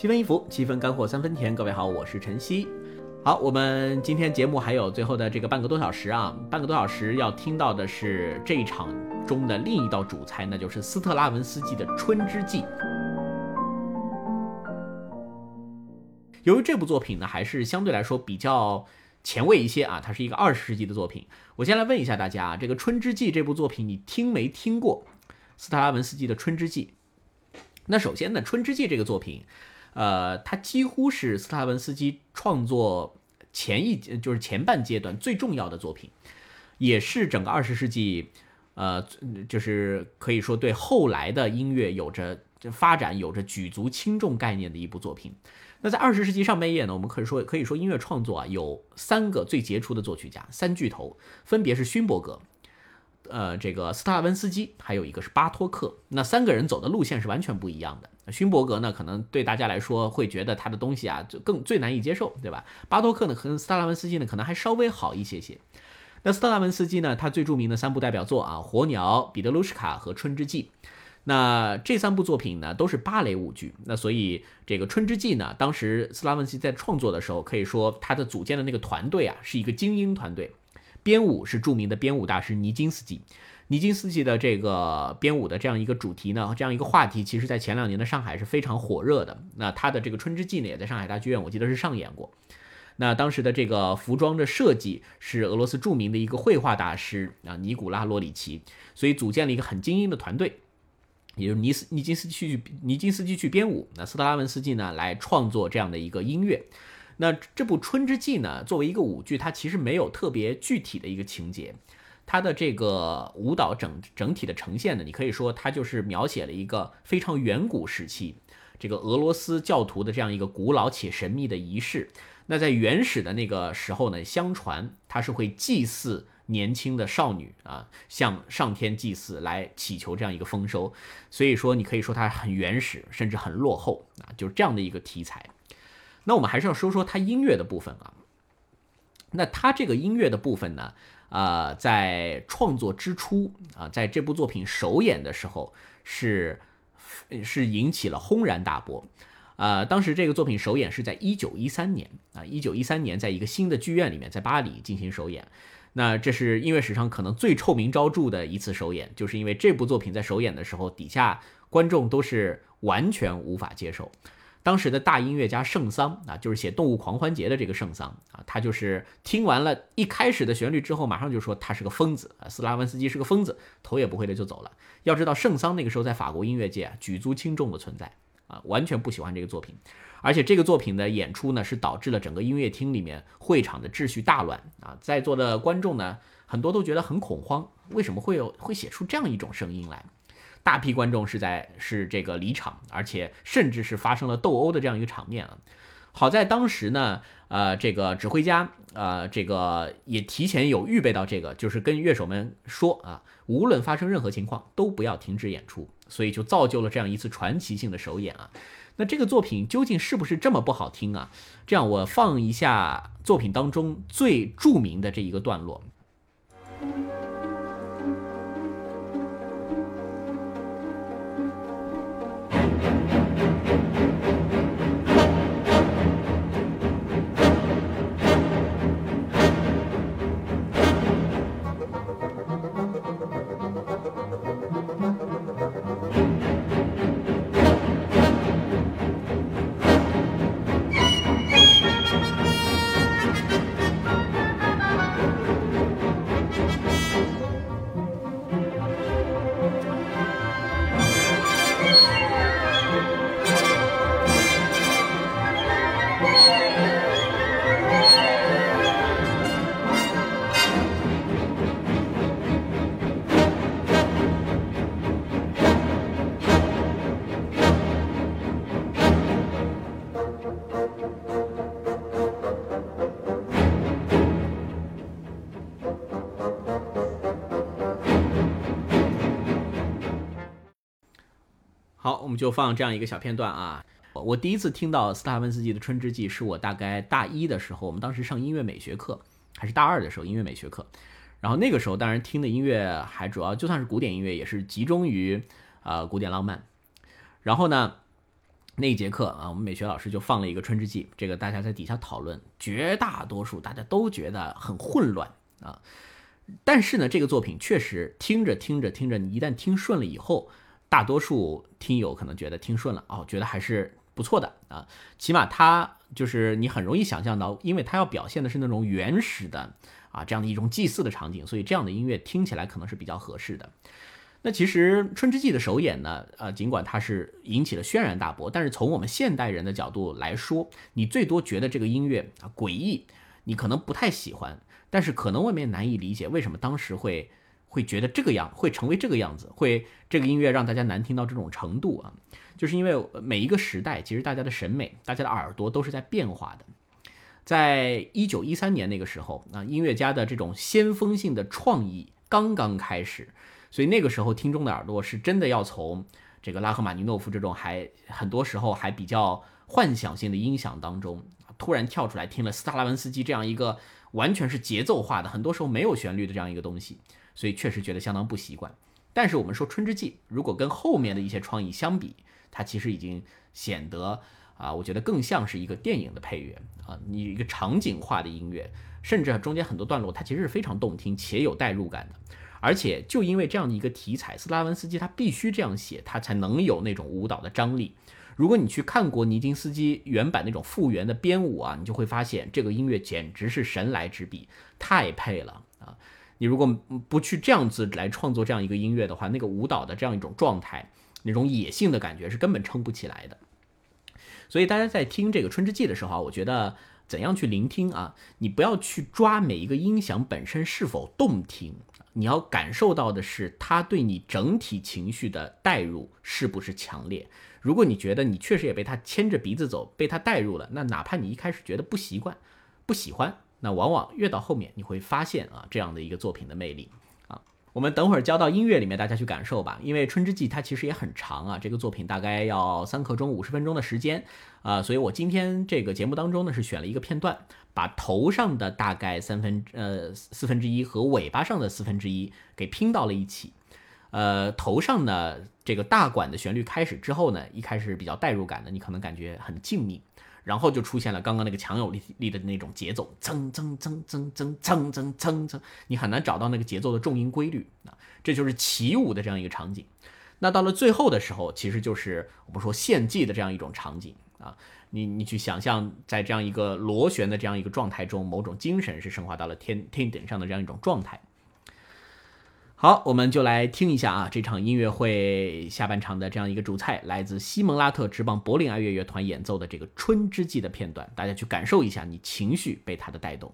七分衣服，七分干货，三分甜。各位好，我是晨曦。好，我们今天节目还有最后的这个半个多小时啊，半个多小时要听到的是这一场中的另一道主菜，那就是斯特拉文斯基的《春之祭》。由于这部作品呢，还是相对来说比较前卫一些啊，它是一个二十世纪的作品。我先来问一下大家啊，这个《春之祭》这部作品你听没听过？斯特拉文斯基的《春之祭》。那首先呢，《春之祭》这个作品。呃，它几乎是斯特拉文斯基创作前一就是前半阶段最重要的作品，也是整个二十世纪，呃，就是可以说对后来的音乐有着发展有着举足轻重概念的一部作品。那在二十世纪上半叶呢，我们可以说可以说音乐创作啊有三个最杰出的作曲家，三巨头分别是勋伯格。呃，这个斯特拉文斯基，还有一个是巴托克，那三个人走的路线是完全不一样的。勋伯格呢，可能对大家来说会觉得他的东西啊，就更最难以接受，对吧？巴托克呢，和斯特拉文斯基呢，可能还稍微好一些些。那斯特拉文斯基呢，他最著名的三部代表作啊，《火鸟》、《彼得鲁什卡》和《春之祭》。那这三部作品呢，都是芭蕾舞剧。那所以这个《春之祭》呢，当时斯拉文斯基在创作的时候，可以说他的组建的那个团队啊，是一个精英团队。编舞是著名的编舞大师尼金斯基，尼金斯基的这个编舞的这样一个主题呢，这样一个话题，其实在前两年的上海是非常火热的。那他的这个《春之祭》呢，也在上海大剧院，我记得是上演过。那当时的这个服装的设计是俄罗斯著名的一个绘画大师啊，尼古拉洛里奇，所以组建了一个很精英的团队，也就是尼斯尼金斯基去尼金斯基去编舞，那斯特拉文斯基呢来创作这样的一个音乐。那这部《春之祭》呢，作为一个舞剧，它其实没有特别具体的一个情节，它的这个舞蹈整整体的呈现呢，你可以说它就是描写了一个非常远古时期这个俄罗斯教徒的这样一个古老且神秘的仪式。那在原始的那个时候呢，相传他是会祭祀年轻的少女啊，向上天祭祀来祈求这样一个丰收。所以说，你可以说它很原始，甚至很落后啊，就是这样的一个题材。那我们还是要说说它音乐的部分啊。那它这个音乐的部分呢，呃，在创作之初啊，在这部作品首演的时候是是引起了轰然大波。呃，当时这个作品首演是在一九一三年啊，一九一三年在一个新的剧院里面，在巴黎进行首演。那这是音乐史上可能最臭名昭著的一次首演，就是因为这部作品在首演的时候，底下观众都是完全无法接受。当时的大音乐家圣桑啊，就是写《动物狂欢节》的这个圣桑啊，他就是听完了一开始的旋律之后，马上就说他是个疯子啊，斯拉文斯基是个疯子，头也不回的就走了。要知道圣桑那个时候在法国音乐界啊举足轻重的存在啊，完全不喜欢这个作品，而且这个作品的演出呢，是导致了整个音乐厅里面会场的秩序大乱啊，在座的观众呢，很多都觉得很恐慌，为什么会有会写出这样一种声音来？大批观众是在是这个离场，而且甚至是发生了斗殴的这样一个场面啊。好在当时呢，呃，这个指挥家呃，这个也提前有预备到这个，就是跟乐手们说啊，无论发生任何情况都不要停止演出，所以就造就了这样一次传奇性的首演啊。那这个作品究竟是不是这么不好听啊？这样我放一下作品当中最著名的这一个段落。我们就放这样一个小片段啊。我第一次听到斯塔文斯基的《春之祭》，是我大概大一的时候，我们当时上音乐美学课，还是大二的时候音乐美学课。然后那个时候，当然听的音乐还主要就算是古典音乐，也是集中于呃古典浪漫。然后呢，那一节课啊，我们美学老师就放了一个《春之祭》，这个大家在底下讨论，绝大多数大家都觉得很混乱啊。但是呢，这个作品确实听着听着听着，你一旦听顺了以后，大多数听友可能觉得听顺了哦，觉得还是不错的啊。起码它就是你很容易想象到，因为它要表现的是那种原始的啊这样的一种祭祀的场景，所以这样的音乐听起来可能是比较合适的。那其实《春之祭》的首演呢，呃，尽管它是引起了轩然大波，但是从我们现代人的角度来说，你最多觉得这个音乐啊诡异，你可能不太喜欢。但是可能未免难以理解，为什么当时会会觉得这个样，会成为这个样子，会这个音乐让大家难听到这种程度啊？就是因为每一个时代，其实大家的审美、大家的耳朵都是在变化的。在一九一三年那个时候，啊，音乐家的这种先锋性的创意刚刚开始，所以那个时候听众的耳朵是真的要从这个拉赫玛尼诺夫这种还很多时候还比较幻想性的音响当中，突然跳出来听了斯特拉文斯基这样一个。完全是节奏化的，很多时候没有旋律的这样一个东西，所以确实觉得相当不习惯。但是我们说《春之祭》，如果跟后面的一些创意相比，它其实已经显得啊，我觉得更像是一个电影的配乐啊，你一个场景化的音乐，甚至中间很多段落它其实是非常动听且有代入感的。而且就因为这样的一个题材，斯拉文斯基他必须这样写，他才能有那种舞蹈的张力。如果你去看过尼金斯基原版那种复原的编舞啊，你就会发现这个音乐简直是神来之笔，太配了啊！你如果不去这样子来创作这样一个音乐的话，那个舞蹈的这样一种状态，那种野性的感觉是根本撑不起来的。所以大家在听这个《春之祭》的时候，我觉得怎样去聆听啊？你不要去抓每一个音响本身是否动听，你要感受到的是它对你整体情绪的带入是不是强烈。如果你觉得你确实也被他牵着鼻子走，被他带入了，那哪怕你一开始觉得不习惯、不喜欢，那往往越到后面你会发现啊，这样的一个作品的魅力啊。我们等会儿交到音乐里面，大家去感受吧。因为《春之祭》它其实也很长啊，这个作品大概要三刻钟五十分钟的时间啊，所以我今天这个节目当中呢是选了一个片段，把头上的大概三分呃四分之一和尾巴上的四分之一给拼到了一起。呃，头上呢，这个大管的旋律开始之后呢，一开始比较代入感的，你可能感觉很静谧，然后就出现了刚刚那个强有力力的那种节奏，噌噌噌噌噌噌噌噌，你很难找到那个节奏的重音规律啊，这就是起舞的这样一个场景。那到了最后的时候，其实就是我们说献祭的这样一种场景啊，你你去想象在这样一个螺旋的这样一个状态中，某种精神是升华到了天天顶上的这样一种状态。好，我们就来听一下啊，这场音乐会下半场的这样一个主菜，来自西蒙拉特直棒柏林爱乐乐团演奏的这个《春之祭》的片段，大家去感受一下，你情绪被它的带动。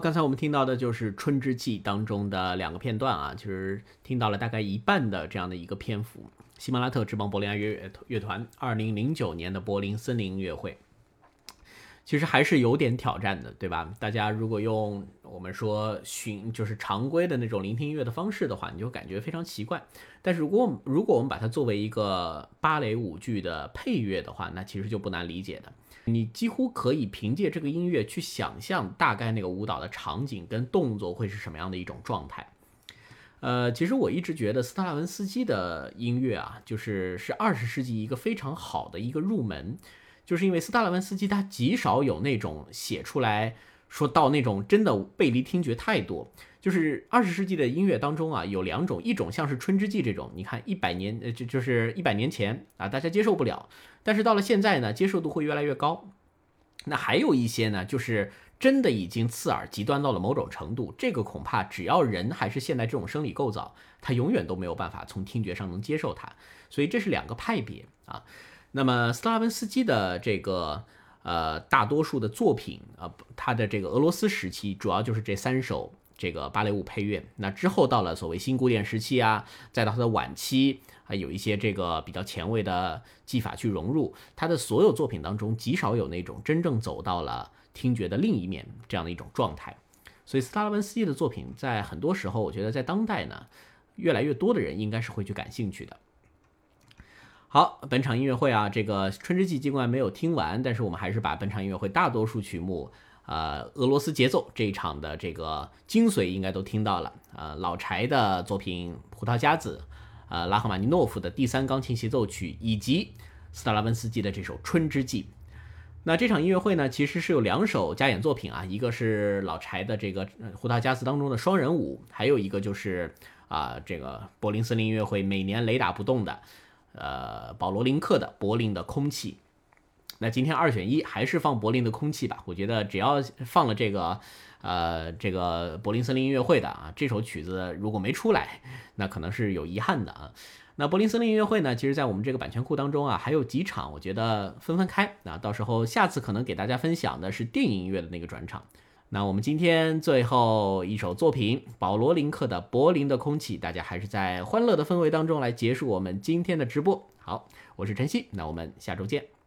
刚才我们听到的就是《春之祭》当中的两个片段啊，就是听到了大概一半的这样的一个篇幅。喜马拉特之邦柏林爱乐乐团二零零九年的柏林森林音乐会，其实还是有点挑战的，对吧？大家如果用我们说寻就是常规的那种聆听音乐的方式的话，你就感觉非常奇怪。但是如果如果我们把它作为一个芭蕾舞剧的配乐的话，那其实就不难理解的。你几乎可以凭借这个音乐去想象大概那个舞蹈的场景跟动作会是什么样的一种状态。呃，其实我一直觉得斯特拉文斯基的音乐啊，就是是二十世纪一个非常好的一个入门，就是因为斯特拉文斯基他极少有那种写出来说到那种真的背离听觉太多。就是二十世纪的音乐当中啊，有两种，一种像是《春之祭》这种，你看一百年，呃，就就是一百年前啊，大家接受不了，但是到了现在呢，接受度会越来越高。那还有一些呢，就是真的已经刺耳极端到了某种程度，这个恐怕只要人还是现在这种生理构造，他永远都没有办法从听觉上能接受它。所以这是两个派别啊。那么斯拉文斯基的这个呃大多数的作品啊，他的这个俄罗斯时期主要就是这三首。这个芭蕾舞配乐，那之后到了所谓新古典时期啊，再到它的晚期，还有一些这个比较前卫的技法去融入他的所有作品当中，极少有那种真正走到了听觉的另一面这样的一种状态。所以斯特拉文斯基的作品在很多时候，我觉得在当代呢，越来越多的人应该是会去感兴趣的。好，本场音乐会啊，这个《春之祭》尽管没有听完，但是我们还是把本场音乐会大多数曲目。呃，俄罗斯节奏这一场的这个精髓应该都听到了。呃，老柴的作品《葡萄夹子》，呃，拉赫玛尼诺夫的第三钢琴协奏曲，以及斯特拉文斯基的这首《春之祭》。那这场音乐会呢，其实是有两首加演作品啊，一个是老柴的这个《胡桃夹子》当中的双人舞，还有一个就是啊，这个柏林森林音乐会每年雷打不动的，呃，保罗林克的《柏林的空气》。那今天二选一，还是放柏林的空气吧。我觉得只要放了这个，呃，这个柏林森林音乐会的啊，这首曲子如果没出来，那可能是有遗憾的啊。那柏林森林音乐会呢，其实在我们这个版权库当中啊，还有几场，我觉得分分开。那到时候下次可能给大家分享的是电影音乐的那个转场。那我们今天最后一首作品，保罗林克的《柏林的空气》，大家还是在欢乐的氛围当中来结束我们今天的直播。好，我是晨曦，那我们下周见。